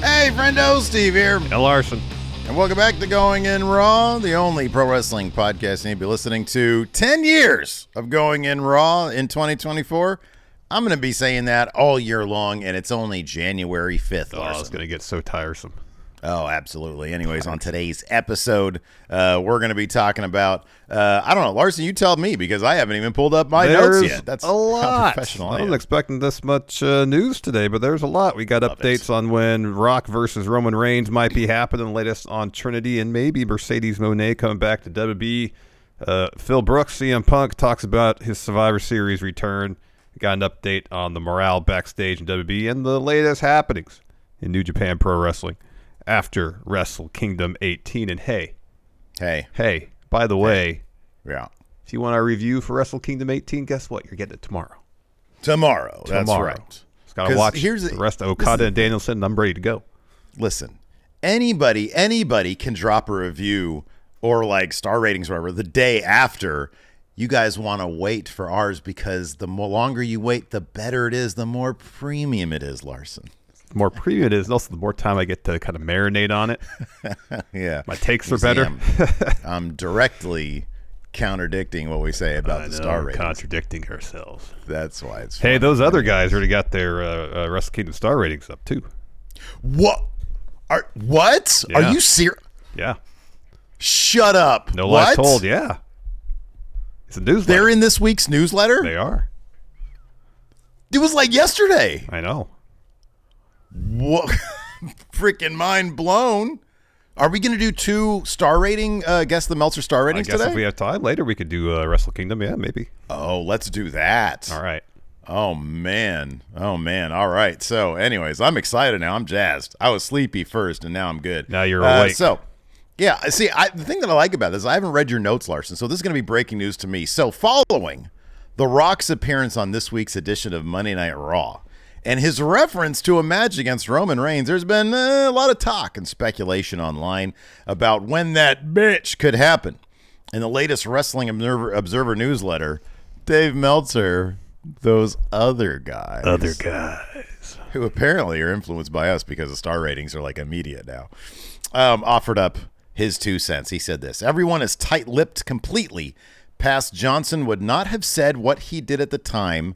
Hey, friendo, Steve here, L. Larson. and welcome back to Going In Raw, the only pro wrestling podcast you need to be listening to. 10 years of Going In Raw in 2024. I'm going to be saying that all year long, and it's only January 5th. Oh, it's going to get so tiresome. Oh, absolutely. Anyways, on today's episode, uh, we're going to be talking about, uh, I don't know, Larson, you tell me because I haven't even pulled up my there's notes yet. That's a lot. professional I I wasn't expecting this much uh, news today, but there's a lot. We got Love updates it. on when Rock versus Roman Reigns might be happening. The latest on Trinity and maybe Mercedes Moné coming back to WWE. Uh, Phil Brooks, CM Punk, talks about his Survivor Series return. We got an update on the morale backstage in WWE and the latest happenings in New Japan Pro Wrestling after Wrestle Kingdom 18. And hey, Hey, hey, by the way, yeah. If you want our review for Wrestle Kingdom 18, guess what? You're getting it tomorrow. Tomorrow. That's right. Just gotta watch here's the the- rest of Okada and Danielson, and I'm ready to go. listen, anybody, anybody can drop a review or like star ratings or whatever the day after. You guys want to wait for ours because the more longer you wait, the better it is, the more premium it is, Larson. The more premium it is, and also the more time I get to kind of marinate on it. Yeah. My takes You are see, better. I'm, I'm directly contradicting what we say about the star ratings. contradicting ourselves. That's why it's Hey, those other guys already got their uh, uh, Wrestle Kingdom star ratings up too. What? Are what? Yeah. Are you serious? Yeah, Shut up. no what? lies told. Yeah, it's a newsletter. They're in this week's newsletter? They are. It was like yesterday. I know. What? Freaking mind blown. Are we going to do two star rating? Uh, guess the Meltzer star I guess today. if we have time later, we could do uh, Wrestle Kingdom. Yeah, maybe. oh, let's do that. All right. Oh man. Oh man. All right. So, anyways, I'm excited now. I'm jazzed. I was sleepy first, and now I'm good. Now you're Uh, awake. So, yeah. See, I, the thing that I like about this, I haven't read your notes, Larson. So this is going to be breaking news to me. So, following The Rock's appearance on this week's edition of Monday Night Raw. And his reference to a match against Roman Reigns, there's been uh, a lot of talk and speculation online about when that bitch could happen. In the latest Wrestling Observer, Observer newsletter, Dave Meltzer, those other guys, Other guys. who apparently are influenced by us because the star ratings are like immediate now, um, offered up his two cents. He said this Everyone is tight lipped completely. Past Johnson would not have said what he did at the time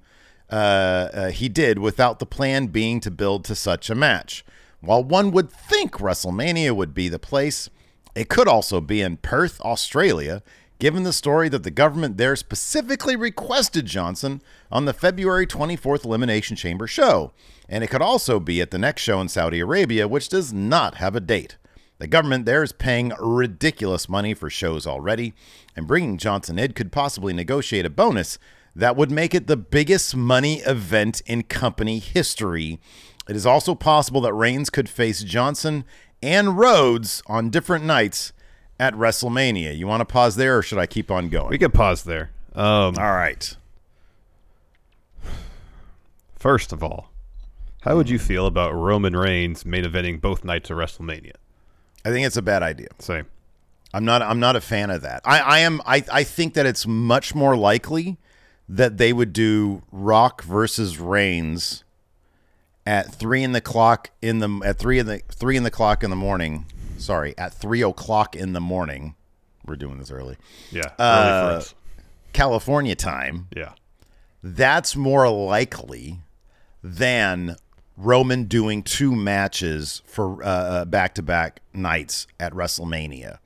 uh, uh, he did without the plan being to build to such a match. While one would think WrestleMania would be the place, it could also be in Perth, Australia, given the story that the government there specifically requested Johnson on the February 24th Elimination Chamber show. And it could also be at the next show in Saudi Arabia, which does not have a date. The government there is paying ridiculous money for shows already, and bringing Johnson in could possibly negotiate a bonus that would make it the biggest money event in company history. It is also possible that Reigns could face Johnson and Rhodes on different nights at WrestleMania. You want to pause there, or should I keep on going? We could pause there. Um, All right. First of all, how would you feel about Roman Reigns main eventing both nights of WrestleMania? I think it's a bad idea. Same. I'm not. I'm not a fan of that. I, I am. I, I think that it's much more likely that they would do Rock versus Reigns at three in the clock in the at three in the three in the clock in the morning. Sorry, at three o'clock in the morning. We're doing this early, Yeah. Early Uh, for. California time. Yeah. That's more likely than Roman doing two matches for uh, back to back nights at WrestleMania.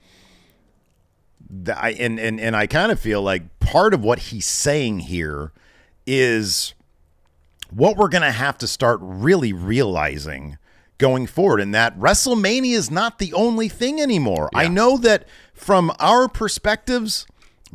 The- I, and, and, and I kind of feel like part of what he's saying here is what we're going to have to start really realizing going forward and that WrestleMania is not the only thing anymore. I know that from our perspectives,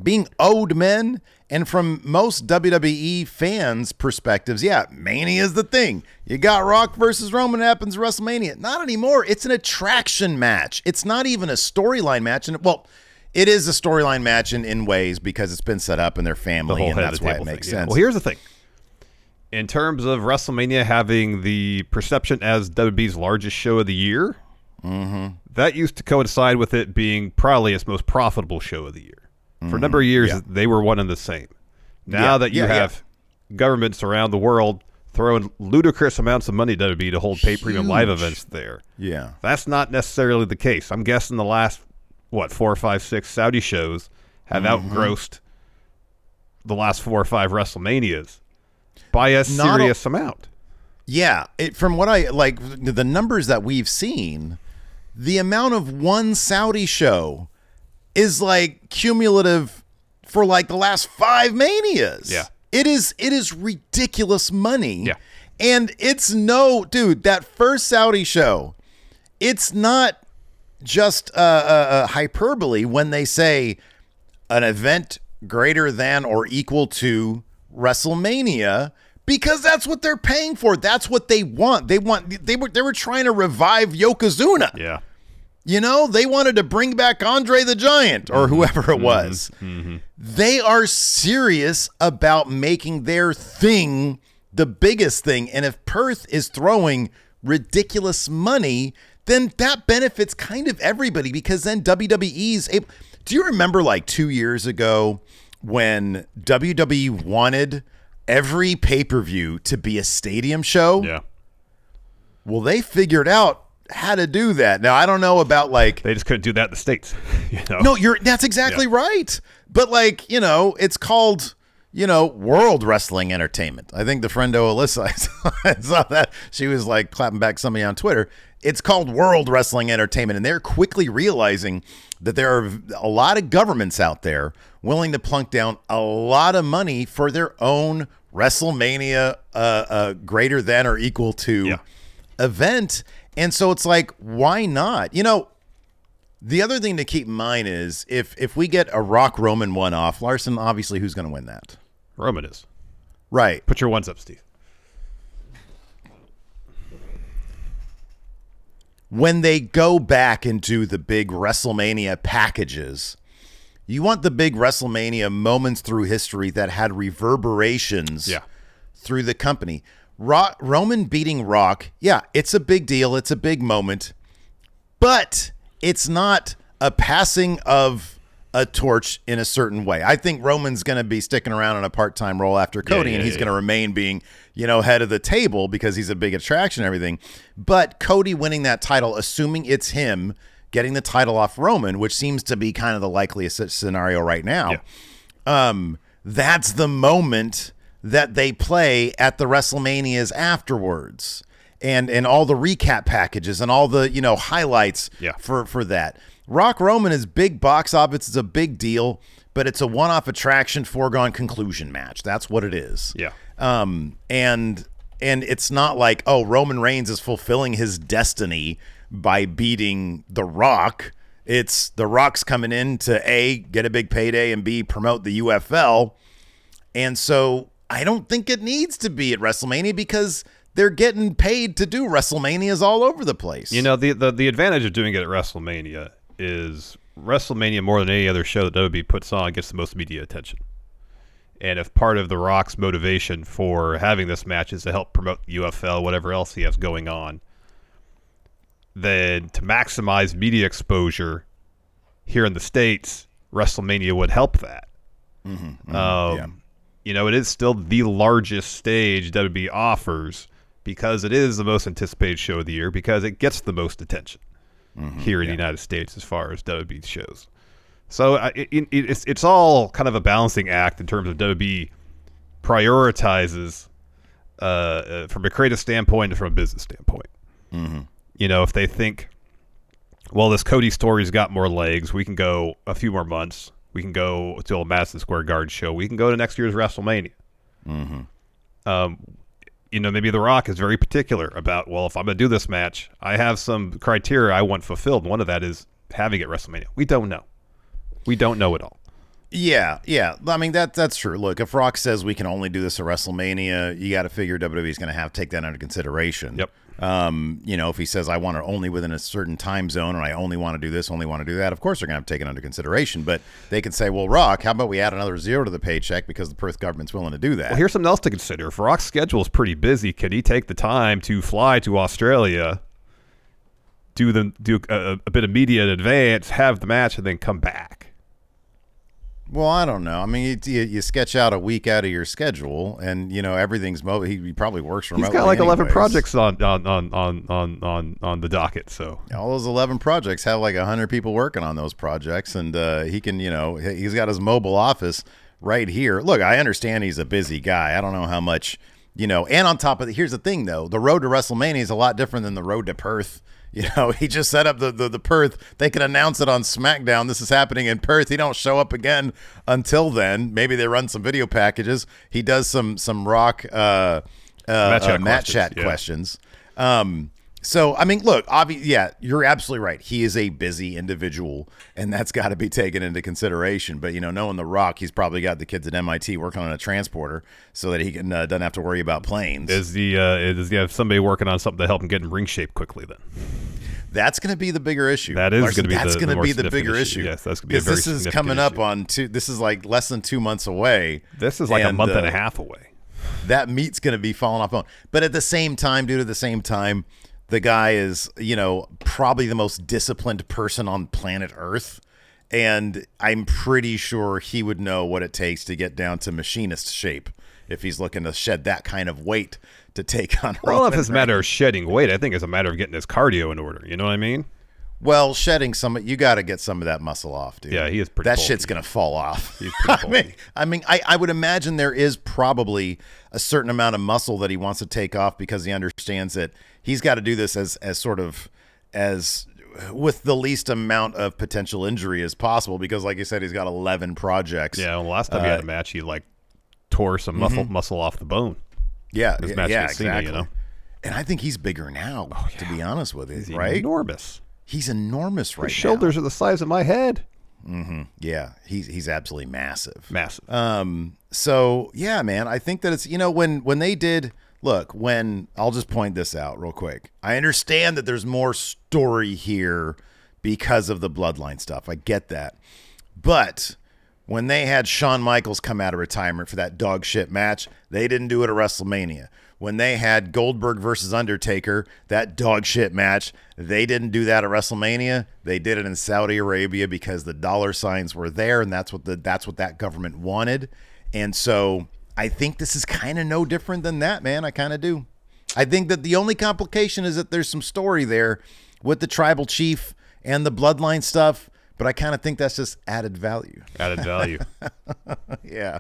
being owed men And from most WWE fans' perspectives, yeah, Mania is the thing. You got Rock versus Roman happens at WrestleMania. Not anymore. It's an attraction match. It's not even a storyline match. And well, it is a storyline match in, in ways because it's been set up in their family, whole and that's the why it makes thing, yeah. sense. Well, here's the thing. In terms of WrestleMania having the perception as WWE's largest show of the year, Mm-hmm. that used to coincide with it being probably its most profitable show of the year. For a number of years, Mm-hmm. Yeah. they were one and the same. Now Yeah, that you yeah, yeah. have governments around the world throwing ludicrous amounts of money at WWE to hold pay premium live events there, yeah. that's not necessarily the case. I'm guessing the last what four, five, six Saudi shows have Mm-hmm. outgrossed the last four or five WrestleManias by a Not a- serious amount. Yeah, it, from what I like, the numbers that we've seen, the amount of one Saudi show is like cumulative for like the last five manias. Yeah. it is. It is ridiculous money. Yeah. and it's no dude. That first Saudi show, it's not just uh, uh, uh, hyperbole when they say an event greater than or equal to WrestleMania because that's what they're paying for. That's what they want. They want they were they were trying to revive Yokozuna. Yeah. You know, they wanted to bring back Andre the Giant or whoever it was. They are serious about making their thing the biggest thing. And if Perth is throwing ridiculous money, then that benefits kind of everybody because then WWE's able. Do you remember like two years ago when WWE wanted every pay per view to be a stadium show? Yeah. Well, they figured out how to do that. Now, I don't know about like They just couldn't do that in the states. you know. no, you're that's exactly right. But like, you know, it's called, you know, World Wrestling Entertainment. I think the friendo Alyssa I saw, I saw that. She was like clapping back somebody on Twitter. It's called World Wrestling Entertainment, and they're quickly realizing that there are a lot of governments out there willing to plunk down a lot of money for their own WrestleMania uh, uh, greater than or equal to Yeah. event. And so it's like, why not? You know, the other thing to keep in mind is if if we get a Rock Roman one off, Larson, obviously, who's going to win that? Roman is. Right. Put your ones up, Steve. When they go back and do the big WrestleMania packages, you want the big WrestleMania moments through history that had reverberations Yeah. through the company. Rock, Roman beating Rock, yeah, it's a big deal. It's a big moment, but it's not a passing of a torch in a certain way. I think Roman's going to be sticking around in a part-time role after Cody, yeah, and he's yeah, going to remain being, you know, head of the table because he's a big attraction and everything. But Cody winning that title, assuming it's him getting the title off Roman, which seems to be kind of the likeliest scenario right now Yeah. um, that's the moment that they play at the WrestleManias afterwards. And and all the recap packages and all the, you know, highlights Yeah. for for that. Rock Roman is big box office, it's a big deal, but it's a one-off attraction foregone conclusion match. That's what it is. Yeah. Um and and it's not like, oh, Roman Reigns is fulfilling his destiny by beating The Rock. It's The Rock's coming in to A, get a big payday, and B, promote the UFL. And so I don't think it needs to be at WrestleMania because they're getting paid to do WrestleManias all over the place. You know, the, the the advantage of doing it at WrestleMania is WrestleMania more than any other show that WWE puts on gets the most media attention. And if part of The Rock's motivation for having this match is to help promote the UFL, whatever else he has going on, then to maximize media exposure here in the States, WrestleMania would help that. um, yeah. You know, it is still the largest stage WWE offers because it is the most anticipated show of the year because it gets the most attention here in the United States as far as WWE shows. So I- it, it, it's it's all kind of a balancing act in terms of WWE prioritizes uh, uh, from a creative standpoint and from a business standpoint. You know, if they think, well, this Cody story's got more legs, we can go a few more months. We can go to a Madison Square Garden show. We can go to next year's WrestleMania. Um, you know, maybe The Rock is very particular about, well, if I'm going to do this match, I have some criteria I want fulfilled. One of that is having it WrestleMania. We don't know. We don't know it all. Yeah, yeah. I mean that that's true. Look, if Rock says we can only do this at WrestleMania, you got to figure WWE's going to have to take that under consideration. Yep. Um, you know, if he says I want to only within a certain time zone and I only want to do this, only want to do that, of course they're going to have to take it under consideration. But they can say, well, Rock, how about we add another zero to the paycheck because the Perth government's willing to do that. Well, here's something else to consider. If Rock's schedule is pretty busy, could he take the time to fly to Australia, do the do a, a bit of media in advance, have the match, and then come back? Well, I don't know. I mean, you, you, you sketch out a week out of your schedule, and you know everything's mobile. He, he probably works remotely. He's got like eleven projects on on, on, on, on on on the docket. So All those eleven projects have like hundred people working on those projects, and uh, he can, you know, he's got his mobile office right here. Look, I understand he's a busy guy. I don't know how much, you know. And on top of it, here's the thing though: the road to WrestleMania is a lot different than the road to Perth. You know, he just set up the, the, the Perth. They can announce it on SmackDown. This is happening in Perth. He don't show up again until then. Maybe they run some video packages. He does some some rock uh, uh, Matt chat uh, Matt questions, chat yeah. questions. Um, so I mean, look, obvi- yeah, you're absolutely right. He is a busy individual, and that's got to be taken into consideration. But you know, knowing the Rock, he's probably got the kids at MIT working on a transporter so that he can uh, doesn't have to worry about planes. is the uh, is he have somebody working on something to help him get in ring shape quickly? Then That's going to be the bigger issue. That is gonna be that's the- gonna be the bigger issue. issue. Yes, that's be a Because very this is coming up on two. This is like less than two months away. this is like a And, month and uh, a half away. that meat's going to be falling off bone. But at the same time, dude, at the same time, the guy is, you know, probably the most disciplined person on planet Earth. And I'm pretty sure he would know what it takes to get down to machinist shape if he's looking to shed that kind of weight to take on Well, don't if Roman it's a matter of shedding weight. I think it's a matter of getting his cardio in order. You know what I mean? Well, shedding some, you got to get some of that muscle off, dude. Yeah, he is pretty That bulky. shit's gonna fall off. I mean, I mean, I, I would imagine there is probably a certain amount of muscle that he wants to take off because he understands that he's got to do this as as sort of as with the least amount of potential injury as possible because, like you said, he's got eleven projects. Yeah. Well, last time he had Uh, a match, he like tore some muscle muscle off the bone. yeah, His match yeah, against Cena, you know? And I think he's bigger now, to be honest with you. He's right? enormous. He's enormous right His shoulders are the size of my head. now. Yeah, he's he's absolutely massive. Massive. Um. So yeah, man, I think that it's you know when when they did look when I'll just point this out real quick. I understand that there's more story here because of the bloodline stuff. I get that, but when they had Shawn Michaels come out of retirement for that dog shit match, they didn't do it at WrestleMania. When they had Goldberg versus Undertaker, that dog shit match, they didn't do that at WrestleMania. They did it in Saudi Arabia because the dollar signs were there, and that's what the that's what that government wanted. And so I think this is kind of no different than that, man. I kind of do. I think that the only complication is that there's some story there with the tribal chief and the bloodline stuff, but I kind of think that's just added value. Added value. Yeah.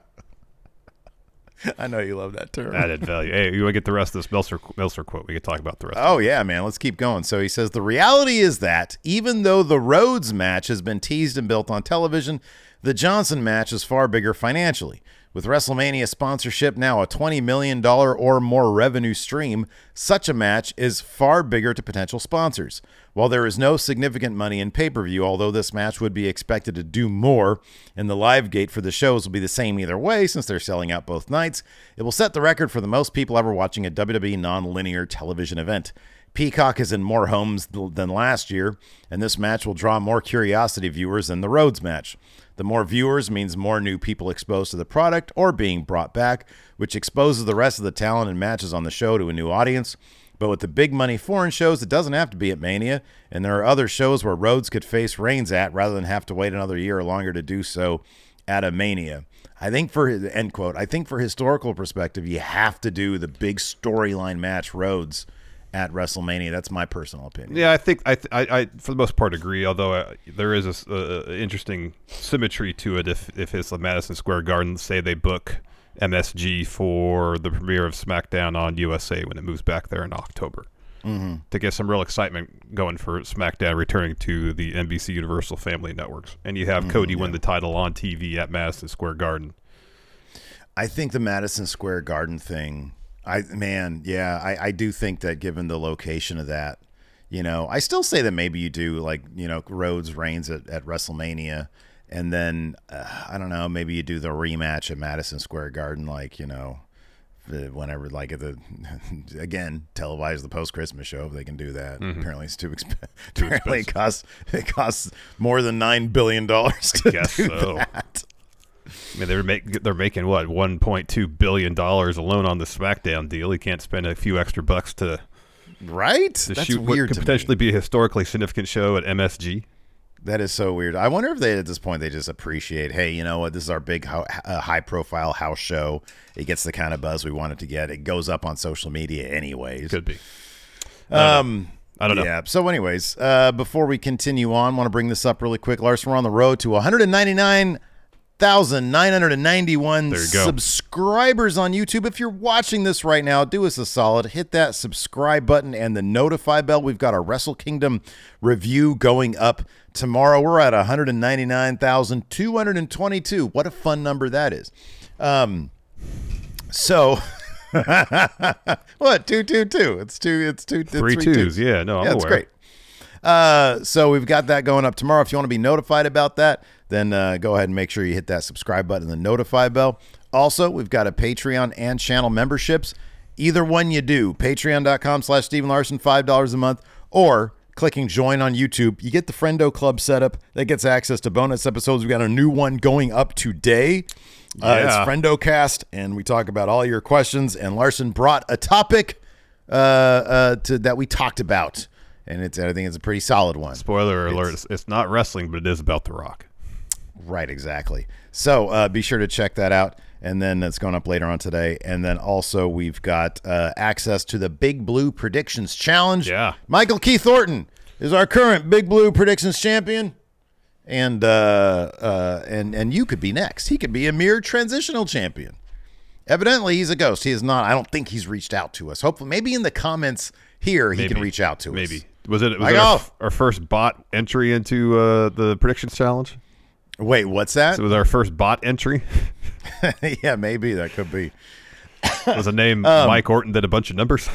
I know you love that term. Added value. Hey, you want to get the rest of this Meltzer, Meltzer quote? We could talk about the rest. Oh yeah, man. Let's keep going. So he says the reality is that even though the Rhodes match has been teased and built on television, the Johnson match is far bigger financially. With WrestleMania sponsorship now a $20 million or more revenue stream, such a match is far bigger to potential sponsors. While there is no significant money in pay per view, although this match would be expected to do more, and the live gate for the shows will be the same either way since they're selling out both nights, it will set the record for the most people ever watching a WWE non linear television event. Peacock is in more homes than last year, and this match will draw more curiosity viewers than the Rhodes match. The more viewers means more new people exposed to the product or being brought back, which exposes the rest of the talent and matches on the show to a new audience. But with the big money foreign shows, it doesn't have to be at Mania, and there are other shows where Rhodes could face Reigns at rather than have to wait another year or longer to do so at a Mania. I think for end quote, I think for historical perspective, you have to do the big storyline match Rhodes at WrestleMania. That's my personal opinion. Yeah, I think I, th- I, I for the most part agree. Although uh, there is a uh, interesting symmetry to it. If if it's the Madison Square Garden, say they book MSG for the premiere of SmackDown on USA when it moves back there in October, mm-hmm. to get some real excitement going for SmackDown returning to the NBC Universal Family Networks, and you have Cody win the title on TV at Madison Square Garden. I think the Madison Square Garden thing, I man, yeah, I, I do think that given the location of that, you know, I still say that maybe you do like, you know, Rhodes reigns at, at WrestleMania and then uh, I don't know, maybe you do the rematch at Madison Square Garden, like you know, whenever like at the again televise the post Christmas show if they can do that. Apparently it's too, exp- apparently it costs it costs more than nine billion dollars to guess do so. that. I mean, they're make, they're making what 1.2 billion dollars alone on the SmackDown deal. He can't spend a few extra bucks to right to That's shoot weird what could potentially me. be a historically significant show at MSG. That is so weird. I wonder if they at this point they just appreciate, hey, you know what? This is our big ho- uh, high profile house show. It gets the kind of buzz we want it to get. It goes up on social media anyways. Could be. Um. I don't know. Yeah. So, anyways, uh, before we continue on, want to bring this up really quick. Larson, we're on the road to 199 1,991 subscribers on YouTube. If you're watching this right now, do us a solid. Hit that subscribe button and the notify bell. We've got a Wrestle Kingdom review going up tomorrow. We're at 199,222. What a fun number that is. Um, so. what two two two? It's two. It's two. It's three, three twos. twos. Yeah, no, I'm yeah, aware. great. Uh, so we've got that going up tomorrow. If you want to be notified about that, then uh, go ahead and make sure you hit that subscribe button and the notify bell. Also, we've got a Patreon and channel memberships. Either one you do, patreon.com slash Steve and Larson, $5 a month, or clicking join on YouTube. You get the Friendo Club setup that gets access to bonus episodes. We've got a new one going up today. Uh, it's Yeah. Friendo Cast, and we talk about all your questions. And Larson brought a topic uh, uh, to that we talked about, and it's I think it's a pretty solid one. Spoiler alert: it's, it's not wrestling, but it is about The Rock. Right, exactly. So uh, be sure to check that out. And then it's going up later on today. And then also we've got uh, access to the Big Blue Predictions Challenge. Yeah. Michael Keith Thornton is our current Big Blue Predictions champion. And uh, uh, and and you could be next. He could be a mere transitional champion. Evidently, he's a ghost. He is not. I don't think he's reached out to us. Hopefully, maybe in the comments here he can reach out to us. Maybe was it? Was it our, oh. our first bot entry into uh, the predictions challenge? Wait, what's that? So it was our first bot entry. yeah, maybe that could be. was a name Um, Mike Orton did a bunch of numbers.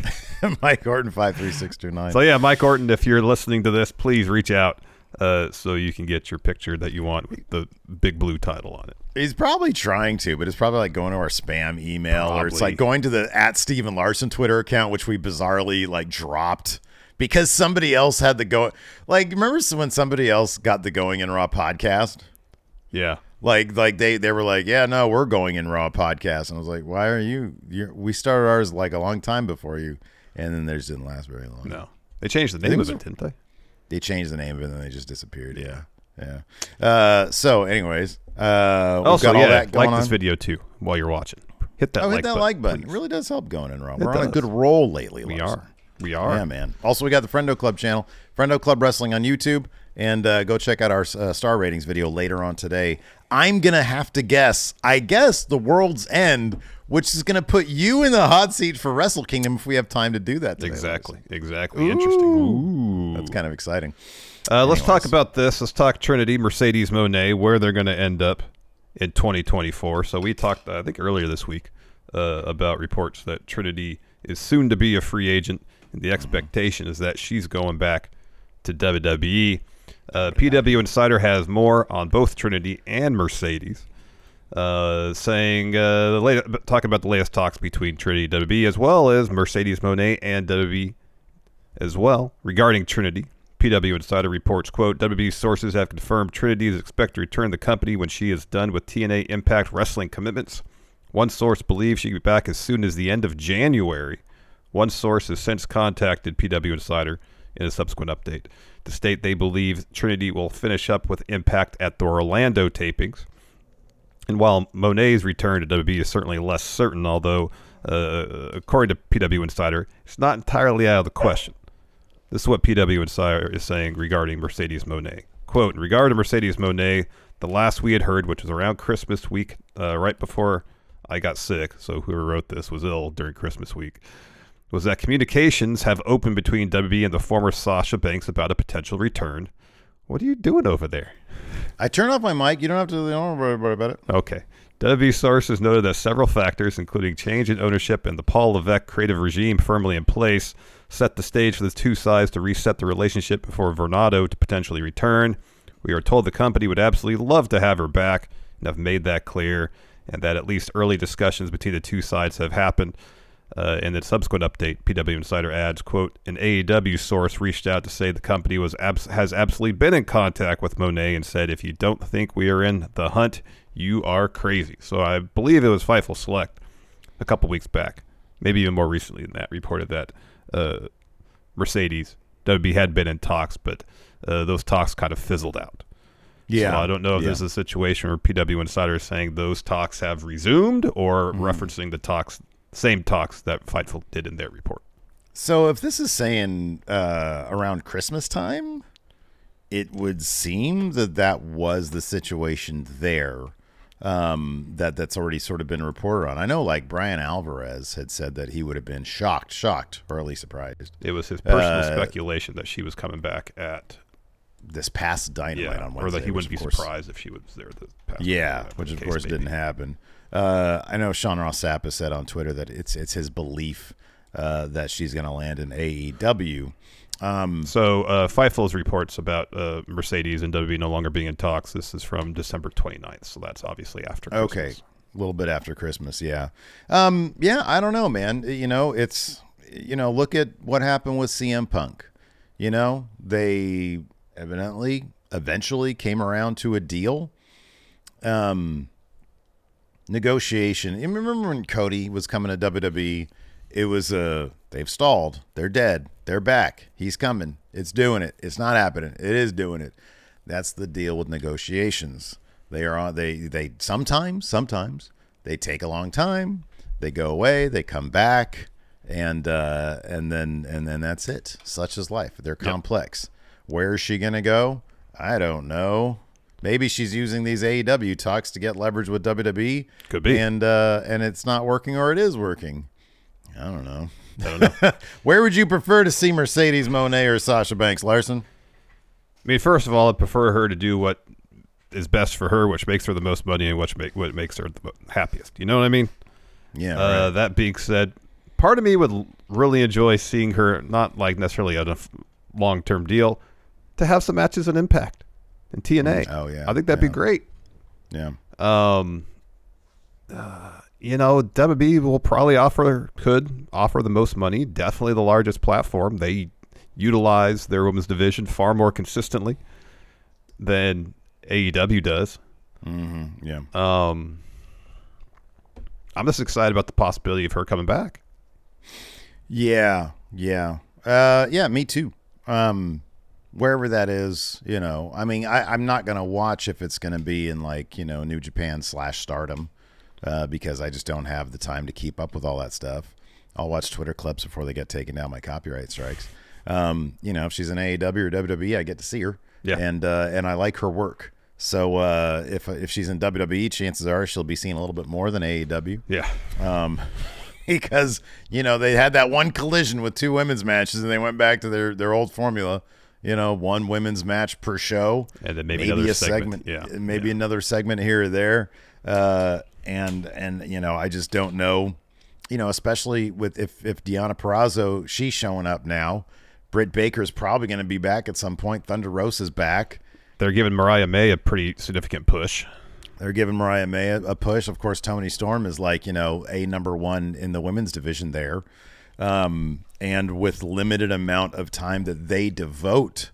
Mike Orton five three six two nine. So yeah, Mike Orton, if you're listening to this, please reach out uh, so you can get your picture that you want with the big blue title on it. He's probably trying to, but it's probably like going to our spam email or it's like going to the at Steven Larson Twitter account, which we bizarrely like dropped because somebody else had the go. Like, remember when somebody else got the Going in Raw podcast? Yeah. Like, like they they were like, yeah, no, we're Going in Raw podcast, and I was like, why are you? You're, we started ours like a long time before you, and then theirs didn't last very long. No. They changed the name of it, didn't they? They changed the name of it, and then they just disappeared. Yeah, yeah. Uh, so, anyways, uh, Also, got all yeah, that going like on. this video too while you're watching. Hit that Oh, like hit that button, like button. It really does help going in Raw. It We're on a good roll lately. We Larson. are. We are. Yeah, man. Also, we got the Friendo Club channel, Friendo Club Wrestling on YouTube, and uh, go check out our uh, star ratings video later on today. I'm gonna have to guess. I guess the World's End, which is gonna put you in the hot seat for Wrestle Kingdom if we have time to do that. Today, Exactly. Exactly. Interesting. Ooh. That's kind of exciting. Uh, let's talk about this. Let's talk Trinity, Mercedes Moné, where they're going to end up in 2024. So we talked, I think, earlier this week uh, about reports that Trinity is soon to be a free agent, the expectation is that she's going back to WWE. Uh, PW Insider has more on both Trinity and Mercedes, uh, saying uh, the talking about the latest talks between Trinity and WWE as well as Mercedes Moné and WWE as well regarding Trinity. PW Insider reports, quote, WWE sources have confirmed Trinity is expected to return to the company when she is done with TNA Impact Wrestling commitments. One source believes she will be back as soon as the end of January. One source has since contacted PW Insider in a subsequent update to state they believe Trinity will finish up with Impact at the Orlando tapings. And while Moné's return to WWE is certainly less certain, although, uh, according to PW Insider, it's not entirely out of the question. This is what PW Insider is saying regarding Mercedes Moné. Quote, in regard to Mercedes Moné, the last we had heard, which was around Christmas week, uh, right before I got sick, so whoever wrote this was ill during Christmas week, was that communications have opened between WWE and the former Sasha Banks about a potential return. What are you doing over there? I turn off my mic. You don't have to. Don't worry about it. Okay. WWE sources noted that several factors, including change in ownership and the Paul Levesque creative regime firmly in place, set the stage for the two sides to reset the relationship before Varnado to potentially return. We are told the company would absolutely love to have her back and have made that clear, and that at least early discussions between the two sides have happened. Uh, in the subsequent update, PW Insider adds, quote, an AEW source reached out to say the company was abs- has absolutely been in contact with Moné and said, if you don't think we are in the hunt, you are crazy. So I believe it was Fightful Select a couple weeks back, maybe even more recently than that, reported that uh, Mercedes WB had been in talks, but uh, those talks kind of fizzled out. Yeah. So I don't know if Yeah. this is a situation where PW Insider is saying those talks have resumed or Mm-hmm. referencing the talks, same talks that Fightful did in their report. So if this is saying uh, around Christmas time, it would seem that that was the situation there. Um, that that's already sort of been reported on. I know, like Bryan Alvarez had said that he would have been shocked, shocked, or at least surprised It was his personal Uh, speculation that she was coming back at, this past Dynamite yeah, on or Wednesday. that he wouldn't be course- surprised if she was there. The past Yeah, whatever which of course may didn't happen. Uh, I know Sean Ross Sapp has said on Twitter that it's it's his belief uh, that she's going to land in AEW. Um, So uh, Fightful's reports about uh, Mercedes and WWE no longer being in talks. This is from December 29th, so that's obviously after. Christmas. Okay, a little bit after Christmas, yeah. Um, yeah, I don't know, man. You know, it's you know, look at what happened with CM Punk. You know, they evidently eventually came around to a deal. Um, negotiation. You remember when Cody was coming to WWE? It was uh they've stalled. They're dead. They're back. He's coming. It's doing it. It's not happening. It is doing it. That's the deal with negotiations. They are on they they sometimes, sometimes they take a long time. They go away, they come back, and uh and then and then that's it. Such is life. They're complex. Where is she gonna go? I don't know. Maybe she's using these AEW talks to get leverage with WWE. Could be. And uh, and it's not working or it is working. I don't know. I don't know. Where would you prefer to see Mercedes Moné or Sasha Banks Larson? I mean, first of all, I'd prefer her to do what is best for her, which makes her the most money and which make what makes her the happiest. You know what I mean? Yeah. Uh, right. that being said, part of me would really enjoy seeing her not like necessarily on a f- long-term deal to have some matches in Impact and TNA. Oh, yeah. I think that'd be great. yeah. Um, uh, you know, WWE will probably offer could offer the most money. Definitely the largest platform. They utilize their women's division far more consistently than AEW does. Mm-hmm. Yeah. Um, I'm just excited about the possibility of her coming back. Yeah. Yeah. Uh, yeah. Me too. Um, wherever that is, you know, I mean, I, I'm not gonna watch if it's gonna be in like you know New Japan slash Stardom, uh, because I just don't have the time to keep up with all that stuff. I'll watch Twitter clips before they get taken down my copyright strikes. Um, you know, if she's in AEW or WWE, I get to see her. Yeah. And uh, and I like her work. So uh, if if she's in WWE, chances are she'll be seen a little bit more than AEW Yeah, um, because you know they had that one collision with two women's matches, and they went back to their their old formula. You know, one women's match per show, And then maybe another a segment. Yeah, maybe yeah. another segment here or there. Uh, and and you know, I just don't know. You know, especially with if if Deonna Purrazzo, she's showing up now. Britt Baker's probably going to be back at some point. Thunder Rosa's back. they're giving Mariah May a pretty significant push. They're giving Mariah May a, a push. Of course, Toni Storm is like, you know, a number one in the women's division there. Um, and with limited amount of time that they devote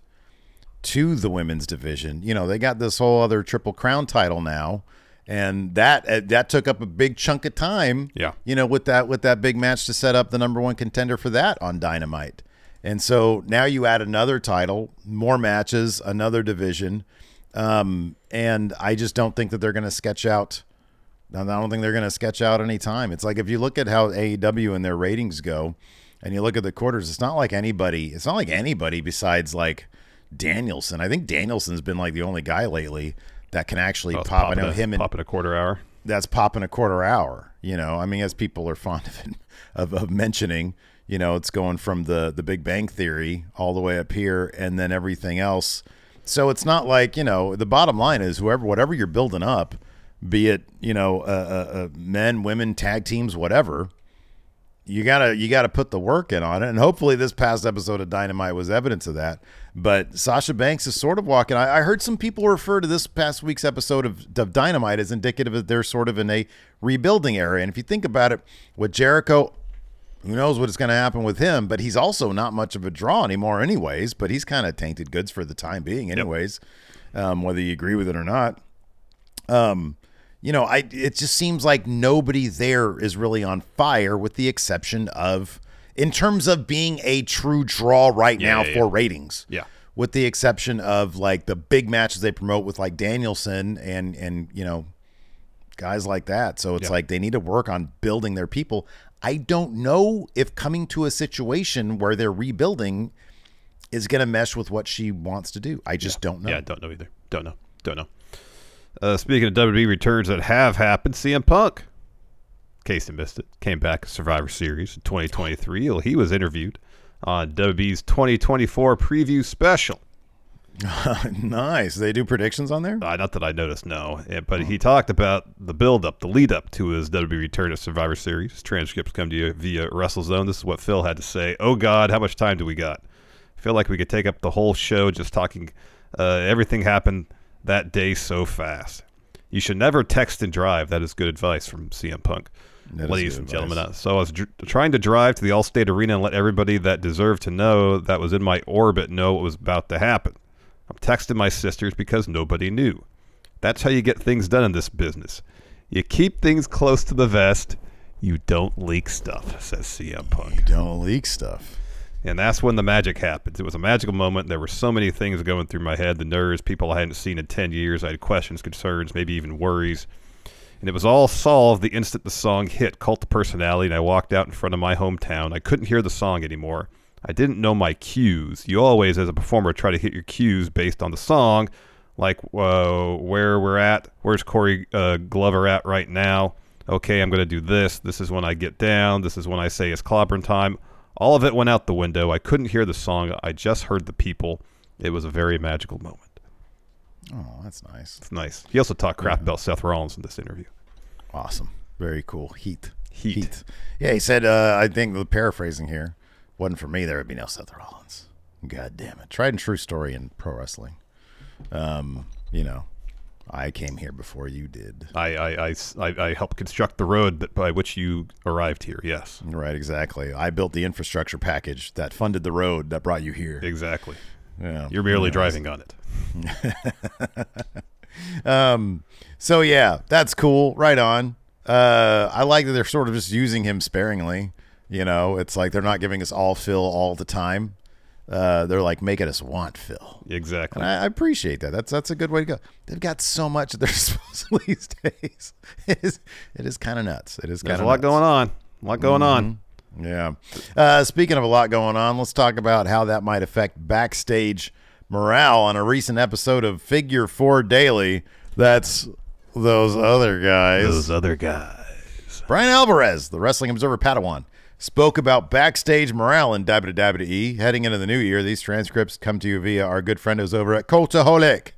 to the women's division, you know, they got this whole other Triple Crown title now. And that uh, that took up a big chunk of time. Yeah. You know, with that with that big match to set up the number one contender for that on Dynamite. And so now you add another title, more matches, another division. Um, and I just don't think that they're going to sketch out. I don't think they're going to sketch out any time. It's like if you look at how AEW and their ratings go, and you look at the quarters, it's not like anybody. It's not like anybody besides like Danielson. I think Danielson's been like the only guy lately that can actually Oh, pop. I know a, him and popping a quarter hour. that's popping a quarter hour. You know, I mean, as people are fond of it, of, of mentioning, you know, it's going from the the Big Bang Theory all the way up here, and then everything else. So it's not like you know. The bottom line is whoever, whatever you're building up, be it you know, uh, uh, uh, men, women, tag teams, whatever. You gotta you gotta put the work in on it, and hopefully this past episode of Dynamite was evidence of that. But Sasha Banks is sort of walking. I, I heard some people refer to this past week's episode of, of Dynamite as indicative that they're sort of in a rebuilding area. And if you think about it, with Jericho, who knows what's going to happen with him? But he's also not much of a draw anymore, anyways. But he's kind of tainted goods for the time being, anyways. Um, whether you agree with it or not. Um, you know, I it just seems like nobody there is really on fire, with the exception of in terms of being a true draw right Yeah, now yeah, for yeah. ratings. Yeah. With the exception of like the big matches they promote with like Danielson and and you know guys like that. So it's like they need to work on building their people. I don't know if coming to a situation where they're rebuilding is going to mesh with what she wants to do. I just don't know. Yeah, don't know either. Don't know. Don't know. Uh, speaking of WWE returns that have happened, CM Punk, in case you missed it, came back Survivor Series in 2023. Well, He was interviewed on WWE's 2024 preview special. nice. They do predictions on there? Uh, not that I noticed, no. Eh, But he talked about the build up, the lead up to his WWE return to Survivor Series. Transcripts come to you via WrestleZone. This is what Phil had to say. Oh, God, how much time do we got? I feel like we could take up the whole show just talking. Uh, everything happened that day so fast. You should never text and drive. That is good advice from CM Punk. That Ladies and gentlemen, advice. uh, so I was dr- trying to drive to the Allstate Arena and let everybody that deserved to know that was in my orbit know what was about to happen. I'm texting my sisters because nobody knew. That's how you get things done in this business. You keep things close to the vest. You don't leak stuff, says CM Punk. You Don't leak stuff. And that's when the magic happens. It was a magical moment. There were so many things going through my head the nerves, people I hadn't seen in 10 years. I had questions, concerns, maybe even worries. And it was all solved the instant the song hit Cult of Personality and I walked out in front of my hometown. I couldn't hear the song anymore. I didn't know my cues. You always, as a performer, try to hit your cues based on the song, like uh, where we're at, where's Corey uh, Glover at right now. Okay, I'm going to do this. This is when I get down. This is when I say it's clobbering time. All of it went out the window. I couldn't hear the song. I just heard the people. It was a very magical moment. Oh, that's nice. It's nice. He also talked crap about Seth Rollins in this interview. Awesome. Very cool. Heat. Heat. Yeah, he said, uh, I think the paraphrasing here wasn't for me, there would be no Seth Rollins. God damn it. Tried and true story in pro wrestling. Um, you know, I came here before you did. I, I, I, I, I helped construct the road that, by which you arrived here. Yes, Right, exactly. I built the infrastructure package that funded the road that brought you here. exactly. Yeah. You're merely Yes. driving on it. Um, so yeah, that's cool. Right on. Uh, I like that they're sort of just using him sparingly. You know, it's like they're not giving us all fill all the time. Uh, they're like making us want Phil. Exactly. And I, I appreciate that. That's that's a good way to go. They've got so much at their disposal these days. It is it is kind of nuts. It is kind of a lot going on. A lot going on. yeah. Uh, speaking of a lot going on, let's talk about how that might affect backstage morale on a recent episode of Figure Four Daily. That's those other guys. Those other guys. Bryan Alvarez, the Wrestling Observer Padawan, spoke about backstage morale in WWE heading into the new year. These transcripts come to you via our good friendos over at Cultaholic.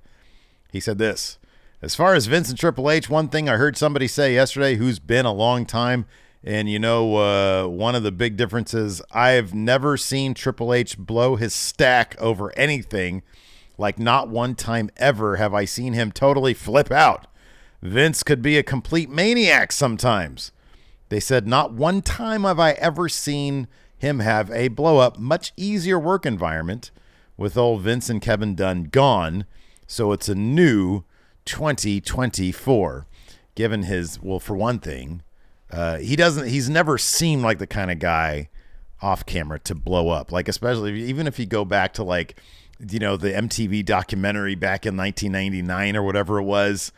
He said this As far as Vince and Triple H, one thing I heard somebody say yesterday who's been a long time, and you know, uh, one of the big differences, I've never seen Triple H blow his stack over anything. Like, not one time ever have I seen him totally flip out. Vince could be a complete maniac sometimes. They said, Not one time have I ever seen him have a blow up, much easier work environment with old Vince and Kevin Dunn gone. So it's a new 2024. Given his, well, for one thing, uh, he doesn't, he's never seemed like the kind of guy off camera to blow up. Like, especially even if you go back to like, you know, the MTV documentary back in 1999 or whatever it was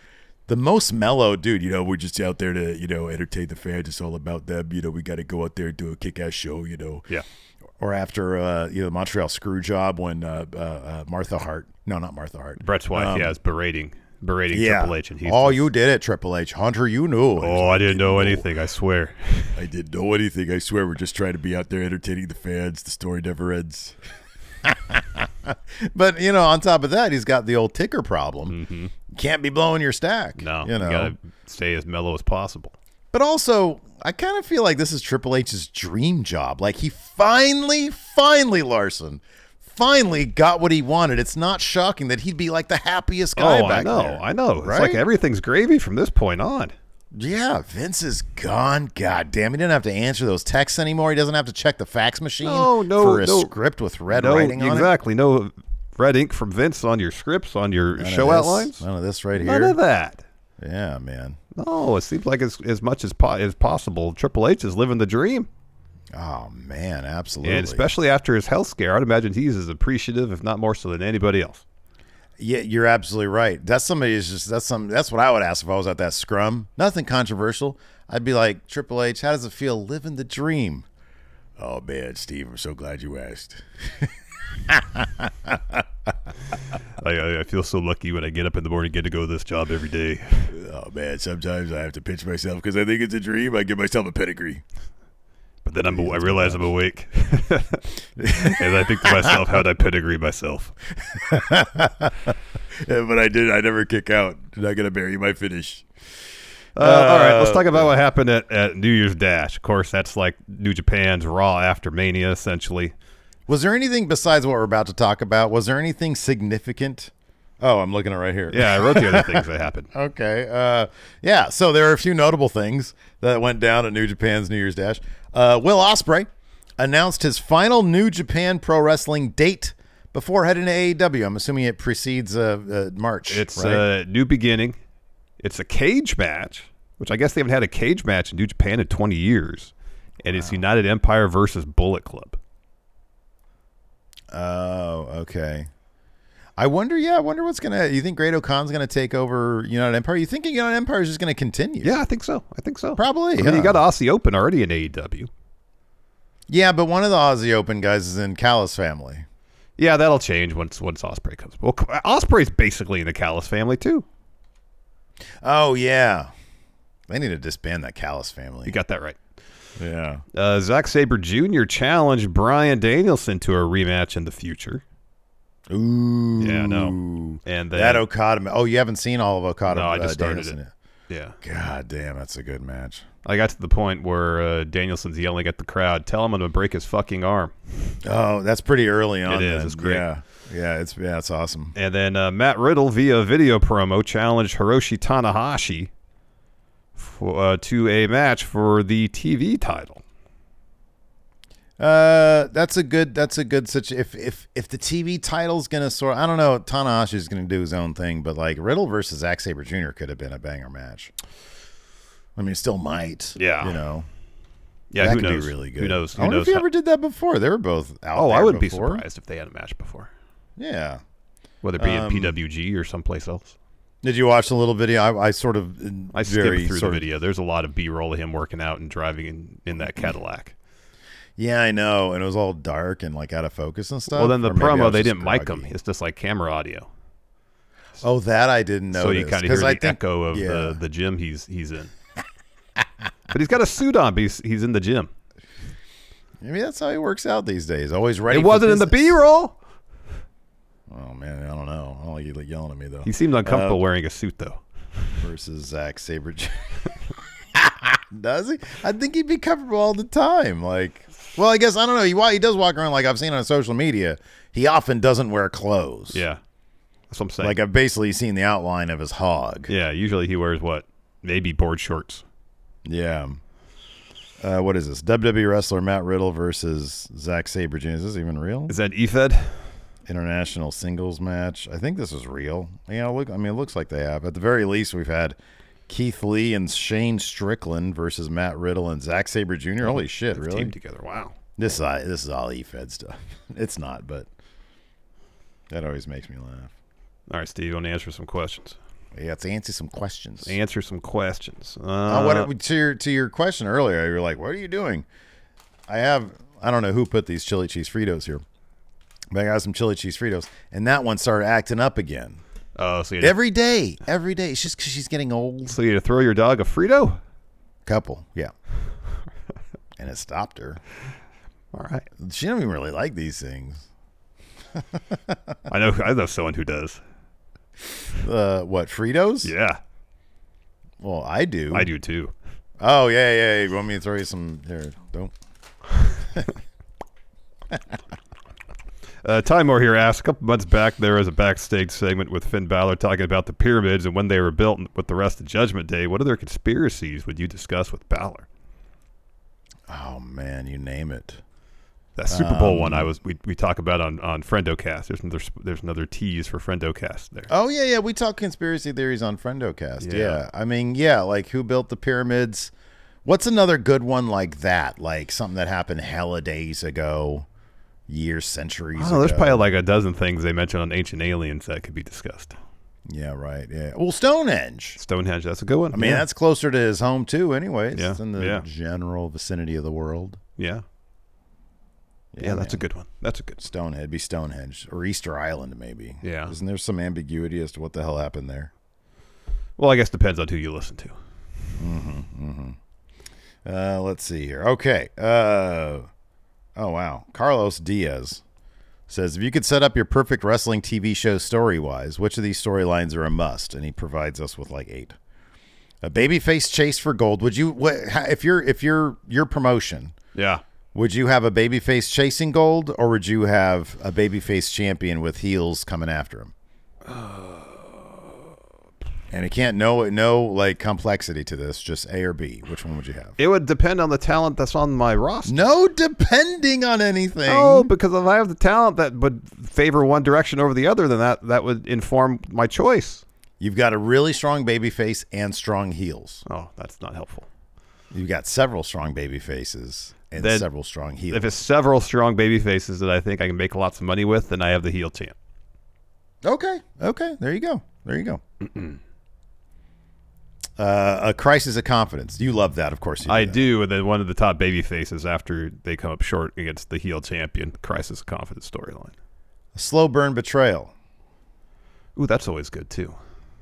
the most mellow dude, you know, we're just out there to, you know, entertain the fans. It's all about them. You know, we got to go out there and do a kick ass show, you know. Yeah. Or after, uh, you know, the Montreal screw job when uh, uh, uh, Martha Hart, no, not Martha Hart. Bret's wife, Um, yeah, is berating, berating Yeah. Triple H, and he's oh, you did it, Triple H. Hunter, you knew. Oh, I didn't know anything. I swear. I didn't know anything. I swear we're just trying to be out there entertaining the fans. The story never ends. but, you know, on top of that, he's got the old ticker problem. Can't be blowing your stack. Mm-hmm. No, you know. gotta stay as mellow as possible. But also, I kind of feel like this is Triple H's dream job. Like he finally, finally, Larson, finally got what he wanted. It's not shocking that he'd be like the happiest guy oh, back I know, there. I know. It's right? like everything's gravy from this point on. Yeah, Vince is gone. God damn, he doesn't have to answer those texts anymore. He doesn't have to check the fax machine No, no, for a no. script with red no, writing on it. exactly. No red ink from Vince on your scripts, on your None show outlines. None of this right here. None of that. Yeah, man. No, it seems like as as much as po- as possible, Triple H is living the dream, Oh man, absolutely. and especially after his health scare, I'd imagine he's as appreciative, if not more so, than anybody else. Yeah, you're absolutely right. That's somebody is just that's some that's what I would ask if I was at that scrum. Nothing controversial. I'd be like, Triple H, how does it feel living the dream? Oh man, Steve, I'm so glad you asked. I, I, I feel so lucky when I get up in the morning, get to go to this job every day. Oh man, sometimes I have to pinch myself because I think it's a dream. I give myself a pedigree. But then I'm, I realize I'm awake, and I think to myself, how'd I pedigree myself? Yeah, but I did. I never kick out. You're not gonna bury my finish. Uh, all right, let's talk about what happened at, at New Year's Dash. Of course, that's like New Japan's Raw after Mania, essentially. Was there anything besides what we're about to talk about? Was there anything significant? Oh, I'm looking at it right here. Yeah, I wrote the other things that happened. Okay. Uh, yeah. So there are a few notable things that went down at New Japan's New Year's Dash. Uh, Will Ospreay announced his final New Japan Pro Wrestling date before heading to AEW. I'm assuming it precedes uh, uh, March. It's right? a new beginning. It's a cage match, which I guess they haven't had a cage match in New Japan in 20 years. And it's United Empire versus Bullet Club. oh, okay. I wonder. Yeah, I wonder what's gonna. You think Great Khan's gonna take over United Empire? You think United Empire is just gonna continue? Yeah, I think so. I think so. Probably, I mean, you got Aussie Open already in AEW. Yeah, but one of the Aussie Open guys is in Callis family. Yeah, that'll change once once Ospreay comes. Well, Ospreay's basically in the Callis family too. Oh yeah, they need to disband that Callis family. You got that right. yeah. Uh, Zack Sabre Jr. challenged Bryan Danielson to a rematch in the future. Ooh. Yeah, no. And then, That Okada. Oh, you haven't seen all of Okada. No, I uh, just started Danielson it. yeah, God damn, that's a good match. I got to the point where uh, Danielson's yelling at the crowd, "Tell him I'm gonna break his fucking arm." Oh, that's pretty early on. It is, then. it's great. Yeah, yeah, it's yeah, it's awesome. And then uh, Matt Riddle, via video promo, challenged Hiroshi Tanahashi for, uh, to a match for the TV title. Uh, that's a good. That's a good. Such if if if the TV title's gonna sort, I don't know. Tanahashi's gonna do his own thing, but like Riddle versus Zack Sabre Jr. could have been a banger match. I mean, it still might. Yeah. you know. Yeah, that who knows? be really good. Who knows? I Who wonder knows? if he how- ever did that before. They were both out. oh, I wouldn't be surprised if they had a match before, Yeah. whether it be Um, in PWG or someplace else. Did you watch the little video? I, I sort of I skipped through the video. There's a lot of B-roll of him working out and driving in, in that Cadillac. Yeah, I know, and it was all dark and like out of focus and stuff. well, then the I promo they didn't mic him. groggy. It's just like camera audio, Oh, that I didn't know. so you kind of hear the echo of yeah. the, the gym he's he's in. but he's got a suit on. But he's he's in the gym. Maybe that's how he works out these days. Always ready. It wasn't in the. B-roll. Oh man, I don't know. I don't like you yelling at me though. He seemed uncomfortable Uh, wearing a suit though. versus Zack Sabre. does he? I think he'd be comfortable all the time. Like, well, I guess I don't know. He wa- he does walk around like I've seen on social media. He often doesn't wear clothes. Yeah, that's what I'm saying. Like I've basically seen the outline of his hog. yeah, usually he wears what? Maybe board shorts. Yeah. Uh, what is this? WWE wrestler Matt Riddle versus Zack Sabre Jr. Is this even real? Is that Efed? International singles match. I think this is real. Yeah, look. I mean, it looks like they have. At the very least, we've had Keith Lee and Shane Strickland versus Matt Riddle and Zack Sabre Jr. Holy shit! Really? Teamed together. Wow. This is all- this is all E-Fed stuff. It's not, but that always makes me laugh. All right, Steve, you want to answer some questions? Yeah, let's answer some questions. Answer some questions. Uh, Uh, what to your to your question earlier? You're like, what are you doing? I have I don't know who put these chili cheese Fritos here, but I got some chili cheese Fritos, and that one started acting up again oh, so every day, every day. It's just because she's getting old. so you had to throw your dog a Frito? Couple, yeah, and it stopped her. All right. She don't even really like these things. I know. I know someone who does. Uh, what Fritos? Yeah, Well, I do. I do too. Oh yeah, yeah. You want me to throw you some here? Don't. Uh, Ty Moore here asked, a couple months back, there was a backstage segment with Finn Balor talking about the pyramids and when they were built with the rest of Judgment Day. What other conspiracies would you discuss with Balor? Oh man, you name it. That Super Bowl Um, one I was we, we talk about on on FriendoCast. There's another there's another tease for FriendoCast there. Oh yeah, yeah. We talk conspiracy theories on FriendoCast. Yeah. Yeah. I mean, yeah, like who built the pyramids? What's another good one like that? Like something that happened hella days ago, years, centuries. Oh, there's probably like a dozen things they mentioned on Ancient Aliens that could be discussed. Yeah, right. Yeah. Well, Stonehenge. Stonehenge, that's a good one. I mean, yeah. that's closer to his home too. Anyways, Yeah, it's in the yeah. general vicinity of the world. yeah, yeah, that's a good one. That's a good. Stonehenge. Be Stonehenge or Easter Island, maybe. Yeah. Isn't there some ambiguity as to what the hell happened there? Well, I guess depends on who you listen to. Mm-hmm. Mm-hmm. Uh, let's see here. Okay. Uh, oh wow. Carlos Diaz says if you could set up your perfect wrestling TV show story wise, which of these storylines are a must? And he provides us with like eight. A babyface chase for gold. Would you what, if you're if you're your promotion? Yeah. Would you have a babyface chasing gold, or would you have a babyface champion with heels coming after him? Uh, And it can't no no like complexity to this, just A or B. Which one would you have? It would depend on the talent that's on my roster. No depending on anything. No, because if I have the talent that would favor one direction over the other, then that that would inform my choice. You've got a really strong baby face and strong heels. Oh, that's not helpful. You've got several strong baby faces and Then- several strong heels. If it's several strong baby faces that I think I can make lots of money with, then I have the heel champ. okay, okay, there you go. There you go. uh, a crisis of confidence. You love that, of course. I that. do, and then one of the top baby faces after they come up short against the heel champion, crisis of confidence storyline. A slow burn betrayal. Ooh, that's always good too.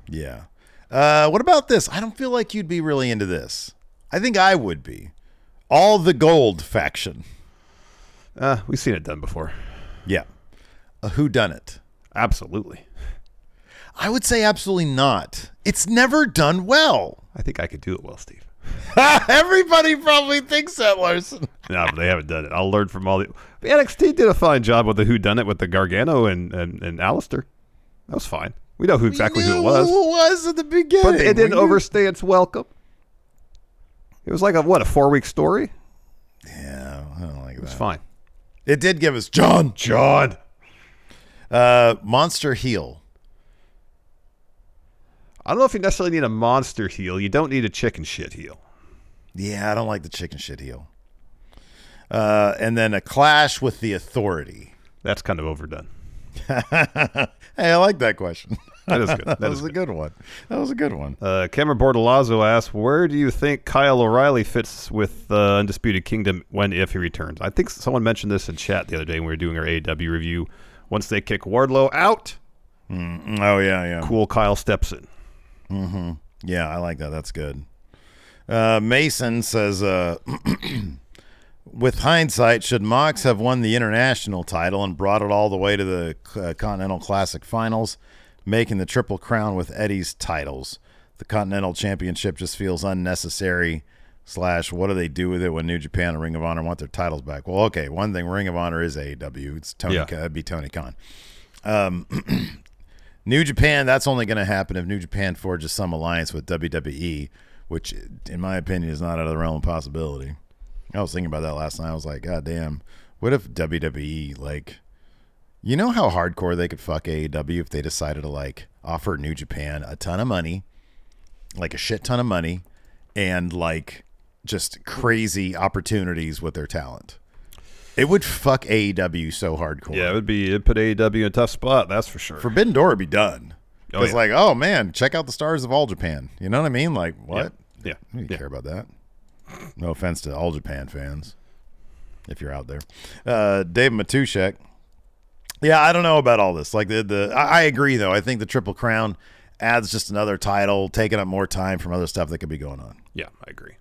Yeah. Uh, what about this? I don't feel like you'd be really into this. I think I would be. All the gold faction. Uh, we've seen it done before. Yeah. A who done it? Absolutely. I would say absolutely not. It's never done well. I think I could do it well, Steve. Everybody probably thinks that, Larson. No, but they haven't done it. I'll learn from all the. NXT did a fine job with the Who Done It with the Gargano and and and Alistair. That was fine. We know who exactly who it was, Who it was at the beginning? but it didn't We knew- overstay its welcome. It was like a what a four week story. Yeah, I don't like It was fine. It did give us John. John. Uh, monster heel. I don't know if you necessarily need a monster heel. You don't need a chicken shit heel. Yeah, I don't like the chicken shit heel. Uh, and then a clash with the authority. That's kind of overdone. hey, I like that question. That is good. that That was is a good one. That was a good one. Uh, Cameron Bordalazzo asks, "Where do you think Kyle O'Reilly fits with uh, Undisputed Kingdom when if he returns?" I think someone mentioned this in chat the other day when we were doing our AEW review. Once they kick Wardlow out, Mm, Oh yeah, yeah, cool Kyle steps in. Yeah. I like that. That's good. Uh, Mason says, uh, with hindsight, should Mox have won the international title and brought it all the way to the uh, Continental Classic Finals, making the Triple Crown with Eddie's titles? The Continental Championship just feels unnecessary. Slash, what do they do with it when New Japan and Ring of Honor want their titles back? Well, okay, one thing, Ring of Honor is AEW. It's Tony. Yeah. It'd be Tony Khan. Um, New Japan, that's only going to happen if New Japan forges some alliance with WWE, which, in my opinion, is not out of the realm of possibility. I was thinking about that last night. I was like, God damn, what if WWE, like, you know how hardcore they could fuck AEW if they decided to, like, offer New Japan a ton of money, like a shit ton of money, and, like, just crazy opportunities with their talent? It would fuck AEW so hardcore. Yeah, it would be it put AEW in a tough spot. That's for sure. Forbidden Door would be done. Oh, It's yeah. like, oh man, check out the stars of All Japan. You know what I mean? Like, what? yeah, Who you yeah. care about that? No offense to All Japan fans, if you're out there. Uh, Dave Matushek. Yeah, I don't know about all this. Like the the, I, I agree though. I think the Triple Crown adds just another title, taking up more time from other stuff that could be going on. Yeah, I agree.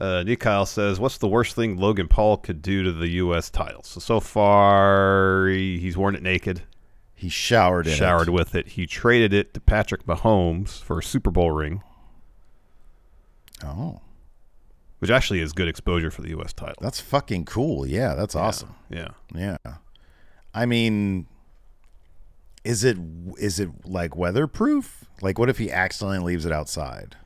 Uh, Nick Kyle says, "What's the worst thing Logan Paul could do to the U.S. title?" So so far, he, he's worn it naked, He showered in showered it. with it. He traded it to Patrick Mahomes for a Super Bowl ring. Oh, which actually is good exposure for the U.S. title. that's fucking cool. Yeah, that's awesome. Yeah. Yeah. I mean, is it is it like weatherproof? Like, what if he accidentally leaves it outside?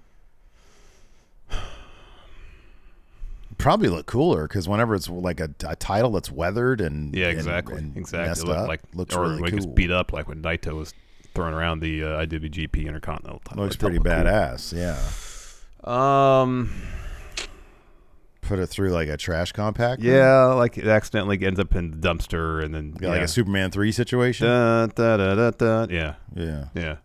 Probably look cooler because whenever it's like a, a title that's weathered and Yeah, exactly. and exactly. messed It up, like looks or really like it's cool. beat up like when Naito was throwing around the uh, IWGP Intercontinental title. Looks pretty cool. badass. Yeah, Um. put it through like a trash compactor. Yeah, like it accidentally ends up in the dumpster and then Got yeah. like a Superman three situation. Dun, da, da, da, da. Yeah, Yeah. yeah.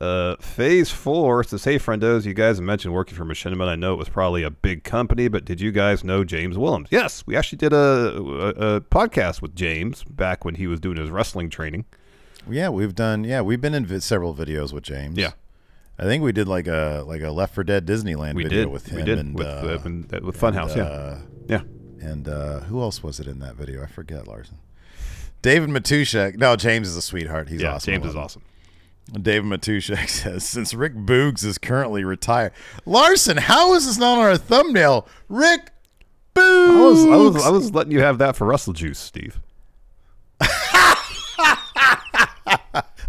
Uh, phase four says, "Hey, friendos, you guys mentioned working for Machinima. I know it was probably a big company, but did you guys know James Willems? Yes, we actually did a, a, a podcast with James back when he was doing his wrestling training. Yeah, we've done. Yeah, we've been in vi- several videos with James. Yeah. I think we did like a like a Left for Dead Disneyland We video did with him we did and with uh, uh, when- uh, with Funhouse. yeah, uh, yeah. and uh, who else was it in that video? I forget. Larson, David Matushek. No, James is a sweetheart. He's yeah, awesome. James is awesome. David Matushek says, since Rick Boogs is currently retired, Larson, how is this not on our thumbnail? Rick Boogs. I was, I was I was letting you have that for Russell Juice, Steve.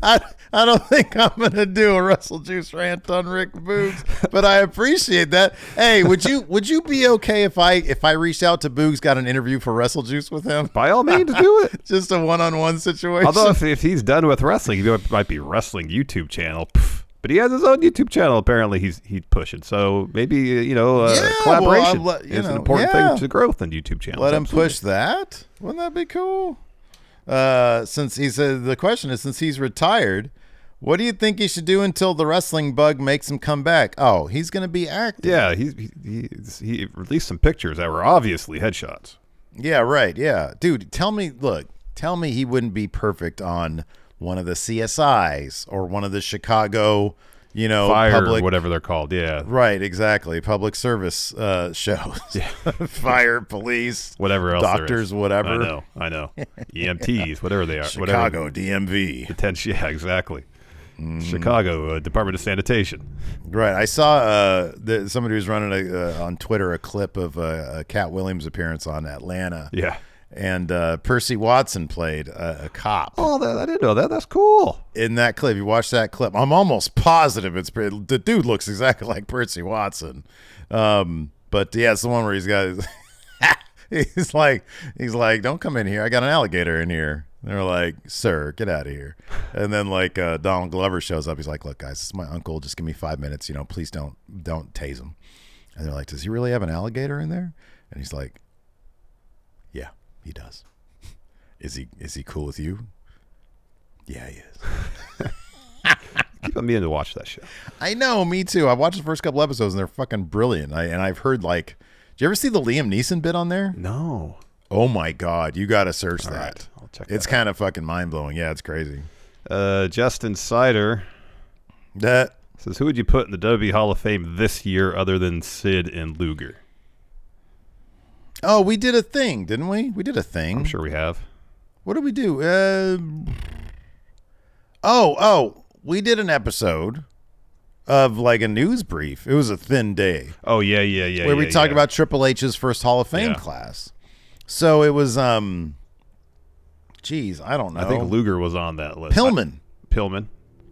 I, I don't think I'm gonna do a Russell Juice rant on Rick Boogs, but I appreciate that. Hey, would you would you be okay if I if I reached out to Boogs, got an interview for Russell Juice with him? By all means, do it. Just a one on one situation. Although if, if he's done with wrestling, he might- be wrestling YouTube channel. Pff. But he has his own YouTube channel. Apparently, he's he's pushing. So maybe uh, you know uh, Yeah, collaboration I'll let- is an important yeah. thing to growth in YouTube channels. let him Absolutely. push that. Wouldn't that be cool? Uh, since he said the question is since he's retired, what do you think he should do until the wrestling bug makes him come back? Oh, he's gonna be active. Yeah, he, he he he released some pictures that were obviously headshots. Yeah, right. Yeah. Dude, tell me, look, tell me he wouldn't be perfect on one of the CSIs or one of the Chicago, you know, Fire, public whatever they're called. Yeah, Right, exactly. Public service uh shows. Fire, police, whatever else. doctors, whatever. I know. I know. EMTs, whatever they are. Chicago Whatever. DMV. Detention. Yeah, exactly. Mm-hmm. Chicago uh, Department of Sanitation. Right. I saw uh the, somebody was running a, uh, on Twitter a clip of uh, a Katt Williams appearance on Atlanta. Yeah. And uh, Percy Watson played a, a cop. Oh, that, I didn't know that. That's cool. in that clip. You watch that clip. I'm almost positive it's the dude looks exactly like Percy Watson. Um, but yeah, it's the one where he's got. he's like, he's like, don't come in here. I got an alligator in here. They're like, sir, get out of here. And then like uh, Donald Glover shows up. He's like, look, guys, this is my uncle. Just give me five minutes. You know, please don't don't tase him. And they're like, does he really have an alligator in there? And he's like, yeah, he does. Is he is he cool with you? Yeah, he is. Keep on meaning to watch that show. I know, me too. I watched the first couple episodes and they're fucking brilliant. I, and I've heard like, did you ever see the Liam Neeson bit on there? No. Oh my god, you got to search that. right, I'll check It's kind of fucking mind blowing. Yeah, it's crazy. Uh, Justin Sider That says, "Who would you put in the WWE Hall of Fame this year, other than Sid and Luger?" oh, we did a thing, didn't we? We did a thing. I'm sure we have. What did we do? Uh, oh, oh, we did an episode of like a news brief. It was a thin day. Oh yeah, yeah, yeah. where we yeah, talked yeah. about Triple H's first Hall of Fame Yeah. class. So it was um geez, I don't know. I think Luger was on that list. Pillman. I- Pillman.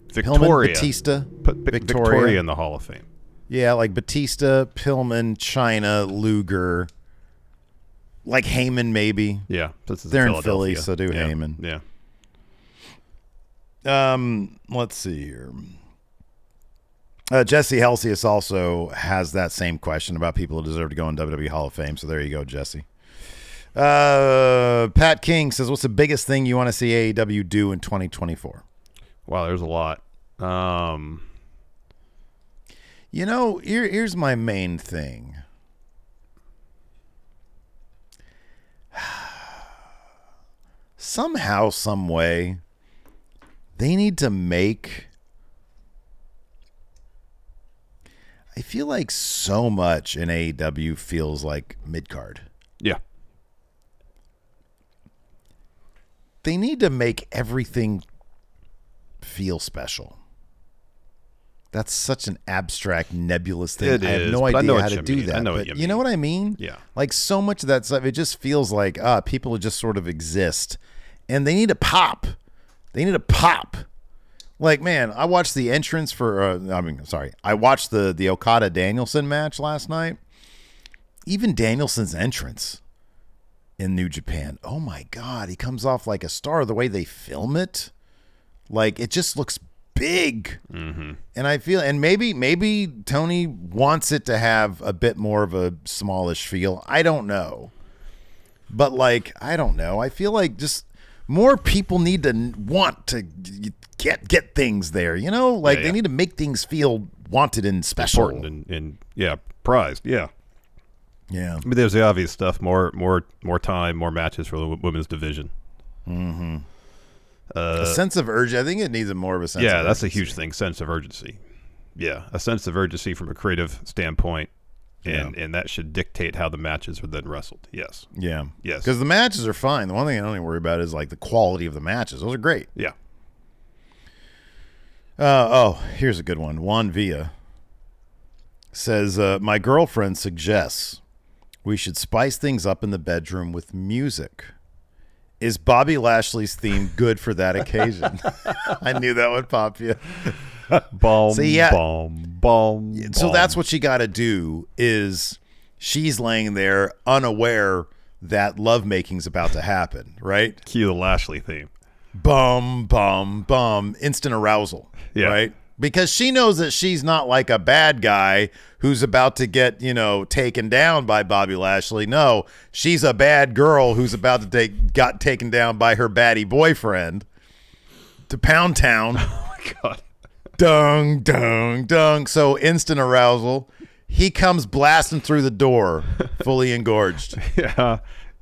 Pillman, Victoria. Batista. Put Victoria. Victoria in the Hall of Fame. Yeah, like Batista, Pillman, Chyna, Luger. Like Heyman maybe. Yeah, They're in Philly, so do yeah. Heyman. Yeah. Um, let's see here. Uh, Jesse Helsius also has that same question about people who deserve to go in WWE Hall of Fame. So there you go, Jesse. Uh, Pat King says, "What's the biggest thing you want to see AEW do in 2024?" Wow, there's a lot. Um, You know, here, here's my main thing. Somehow, some way, they need to make. I feel like so much in AEW feels like mid card. yeah. They need to make everything feel special. That's such an abstract, nebulous thing. It I have is, no idea know how to do mean. I that. know what but you you know what I mean? Yeah. Like so much of that stuff, it just feels like ah, people just sort of exist, and they need to pop. They need to pop. Like man, I watched the entrance for. Uh, I mean, sorry, I watched the the Okada Danielson match last night. Even Danielson's entrance in New Japan. Oh my God, he comes off like a star. The way they film it, like it just looks big. Mm-hmm. And I feel, and maybe maybe Tony wants it to have a bit more of a smallish feel. I don't know, but like I don't know. I feel like just more people need to want to get get things there. You know, like Yeah, they need to make things feel wanted and special. Important and, and yeah, prized. Yeah. Yeah. I mean, there's the obvious stuff: more, more, more time, more matches for the women's division. a sense of urgency. I think it needs a more of a sense. yeah, that's a huge thing. Sense of urgency. Yeah, a sense of urgency from a creative standpoint, and and that should dictate how the matches are then wrestled. Yes. Yeah. Yes. Because the matches are fine. The one thing I don't even worry about is like the quality of the matches. Those are great. Yeah. Uh, oh, here's a good one. Juan Villa says, uh, My girlfriend suggests we should spice things up in the bedroom with music. Is Bobby Lashley's theme good for that occasion? I knew that would pop you. Bomb. So, yeah. Bomb. Bomb. So that's what she got to do is she's laying there unaware that lovemaking is about to happen, right? cue the Lashley theme. bum bum bum instant arousal Yeah. right because she knows that she's not like a bad guy who's about to get you know taken down by bobby lashley no she's a bad girl who's about to take got taken down by her baddie boyfriend to pound town Oh my God. dung dung dung so instant arousal he comes blasting through the door fully engorged Yeah.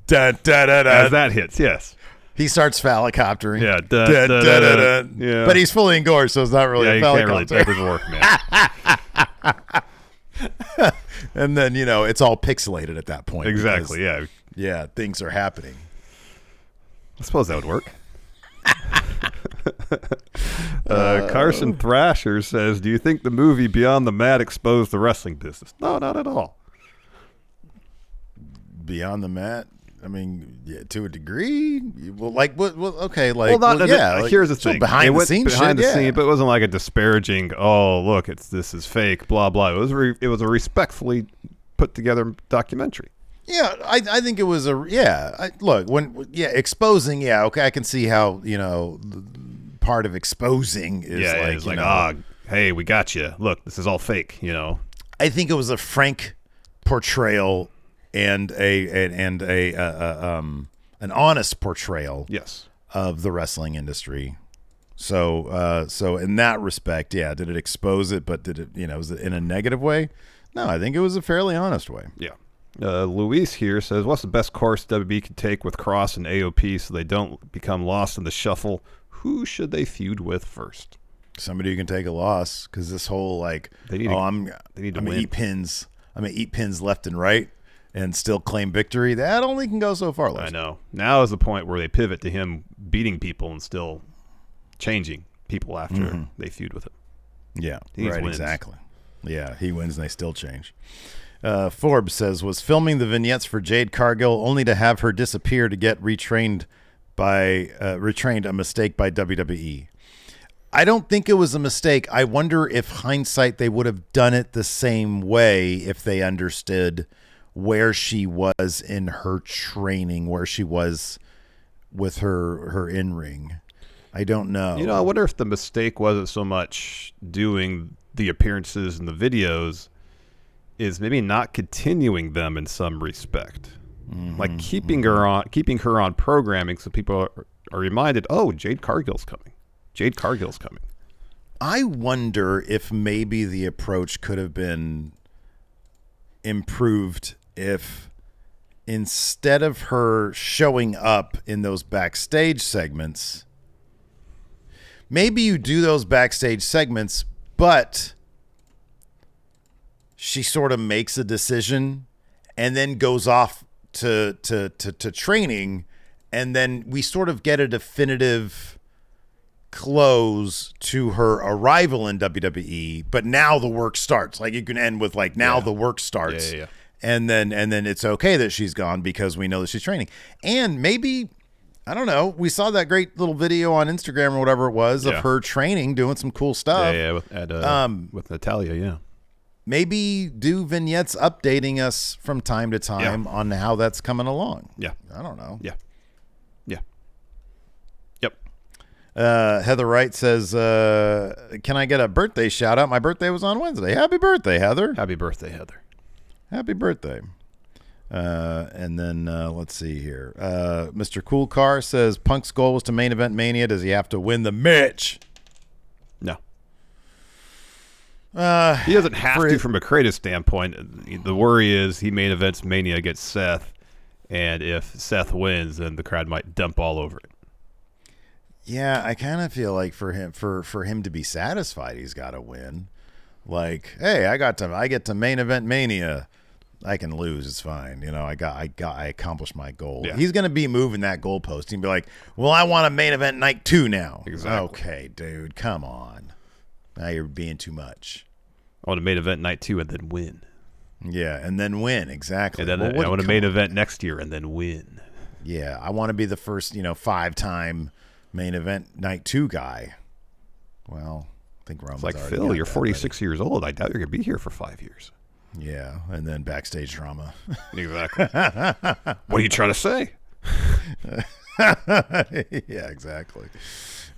da, da, da, da. As that hits, yes. He starts phalicoptering. Yeah, Da, da, da. Yeah. But he's fully engorged, so it's not really Yeah, a you can't really. phalicopter. Work, man. and then, you know, it's all pixelated at that point. exactly. because, Yeah. Yeah, things are happening. I suppose that would work. uh, Carson Thrasher says, "Do you think the movie Beyond the Mat exposed the wrestling business? No, not at all. Beyond the mat, I mean, yeah, to a degree. Well, like, what? Well, okay, like, well, not, well, yeah. like, here's the thing. behind the scenes, behind shit, the yeah. scene, but it wasn't like a disparaging. Oh, look, it's this is fake. Blah blah. It was re, it was a respectfully put together documentary. Yeah, I, I think it was a yeah. I, look, when yeah, exposing. Yeah, okay, I can see how you know the- part of exposing is yeah, like it's you like know, ah, hey, we got you. Look, this is all fake. You know. I think it was a frank portrayal and a and, and a uh, uh, um an honest portrayal Yes. of the wrestling industry. So uh so in that respect, yeah, did it expose it? But did it you know was it in a negative way? No, I think it was a fairly honest way. Yeah. Uh, Luis here says, "What's the best course WB can take with Kross and AOP so they don't become lost in the shuffle? Who should they feud with first? Somebody who can take a loss because this whole like They need oh to- I'm they need to I'm gonna win. eat pins. I'm gonna eat pins left and right and still claim victory. That only can go so far. I know. Now is the point where they pivot to him beating people and still changing people after they feud with him. Yeah, right, wins. exactly. Yeah, he wins and they still change. Uh, Forbes says was filming the vignettes for Jade Cargill only to have her disappear to get retrained by uh, retrained a mistake by WWE. I don't think it was a mistake. I wonder if hindsight they would have done it the same way if they understood where she was in her training, where she was with her her in ring. I don't know. You know, I wonder if the mistake wasn't so much doing the appearances and the videos, is maybe not continuing them in some respect, like mm-hmm, keeping mm-hmm. her on, keeping her on programming, so people are, are reminded, oh, Jade Cargill's coming. Jade Cargill's coming. I wonder if maybe the approach could have been improved if instead of her showing up in those backstage segments, maybe you do those backstage segments, but she sort of makes a decision and then goes off to to to, to training and then we sort of get a definitive close to her arrival in WWE, but now the work starts. Like you can end with like now the work starts. Yeah, yeah, yeah. And then and then it's okay that she's gone because we know that she's training. And maybe I don't know. We saw that great little video on Instagram or whatever it was Yeah. of her training, doing some cool stuff. yeah, yeah, with, at, uh, um, with Natalya, yeah. Maybe do vignettes updating us from time to time on how that's coming along. Yeah. I don't know. Yeah. Yeah. Yep. Uh, Heather Wright says, uh, "Can I get a birthday shout out? My birthday was on Wednesday. Happy birthday, Heather! Happy birthday, Heather. Happy birthday!" Uh, and then uh, let's see here. Uh, Mr. Cool Car says, "Punk's goal was to main event Mania. Does he have to win the Mitch?" No. Uh, He doesn't have to from a creative standpoint. The worry is he main events Mania against Seth, and if Seth wins, then the crowd might dump all over it. Yeah, I kind of feel like for him for for him to be satisfied, he's got to win. Like, hey, I got to I get to main event mania. I can lose, it's fine. You know, I got I got I accomplished my goal. Yeah. He's gonna be moving that goalpost and be like, Well, I want a main event night two now. Exactly. Okay, dude, come on. Now you're being too much. I want a main event night two and then win. Yeah, and then win, exactly. And then Well, what- I want a main on. event next year and then win. Yeah, I want to be the first, you know, five time main event night two guy. Well, I think Roman's It's like Phil, you're that 46 years old. I doubt you're gonna be here for five years. Yeah, and then backstage drama. Exactly. what are you trying to say? yeah, exactly.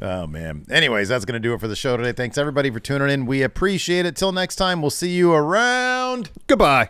Oh man. Anyways, that's gonna do it for the show today. Thanks everybody for tuning in. We appreciate it. Till next time, we'll see you around. Goodbye.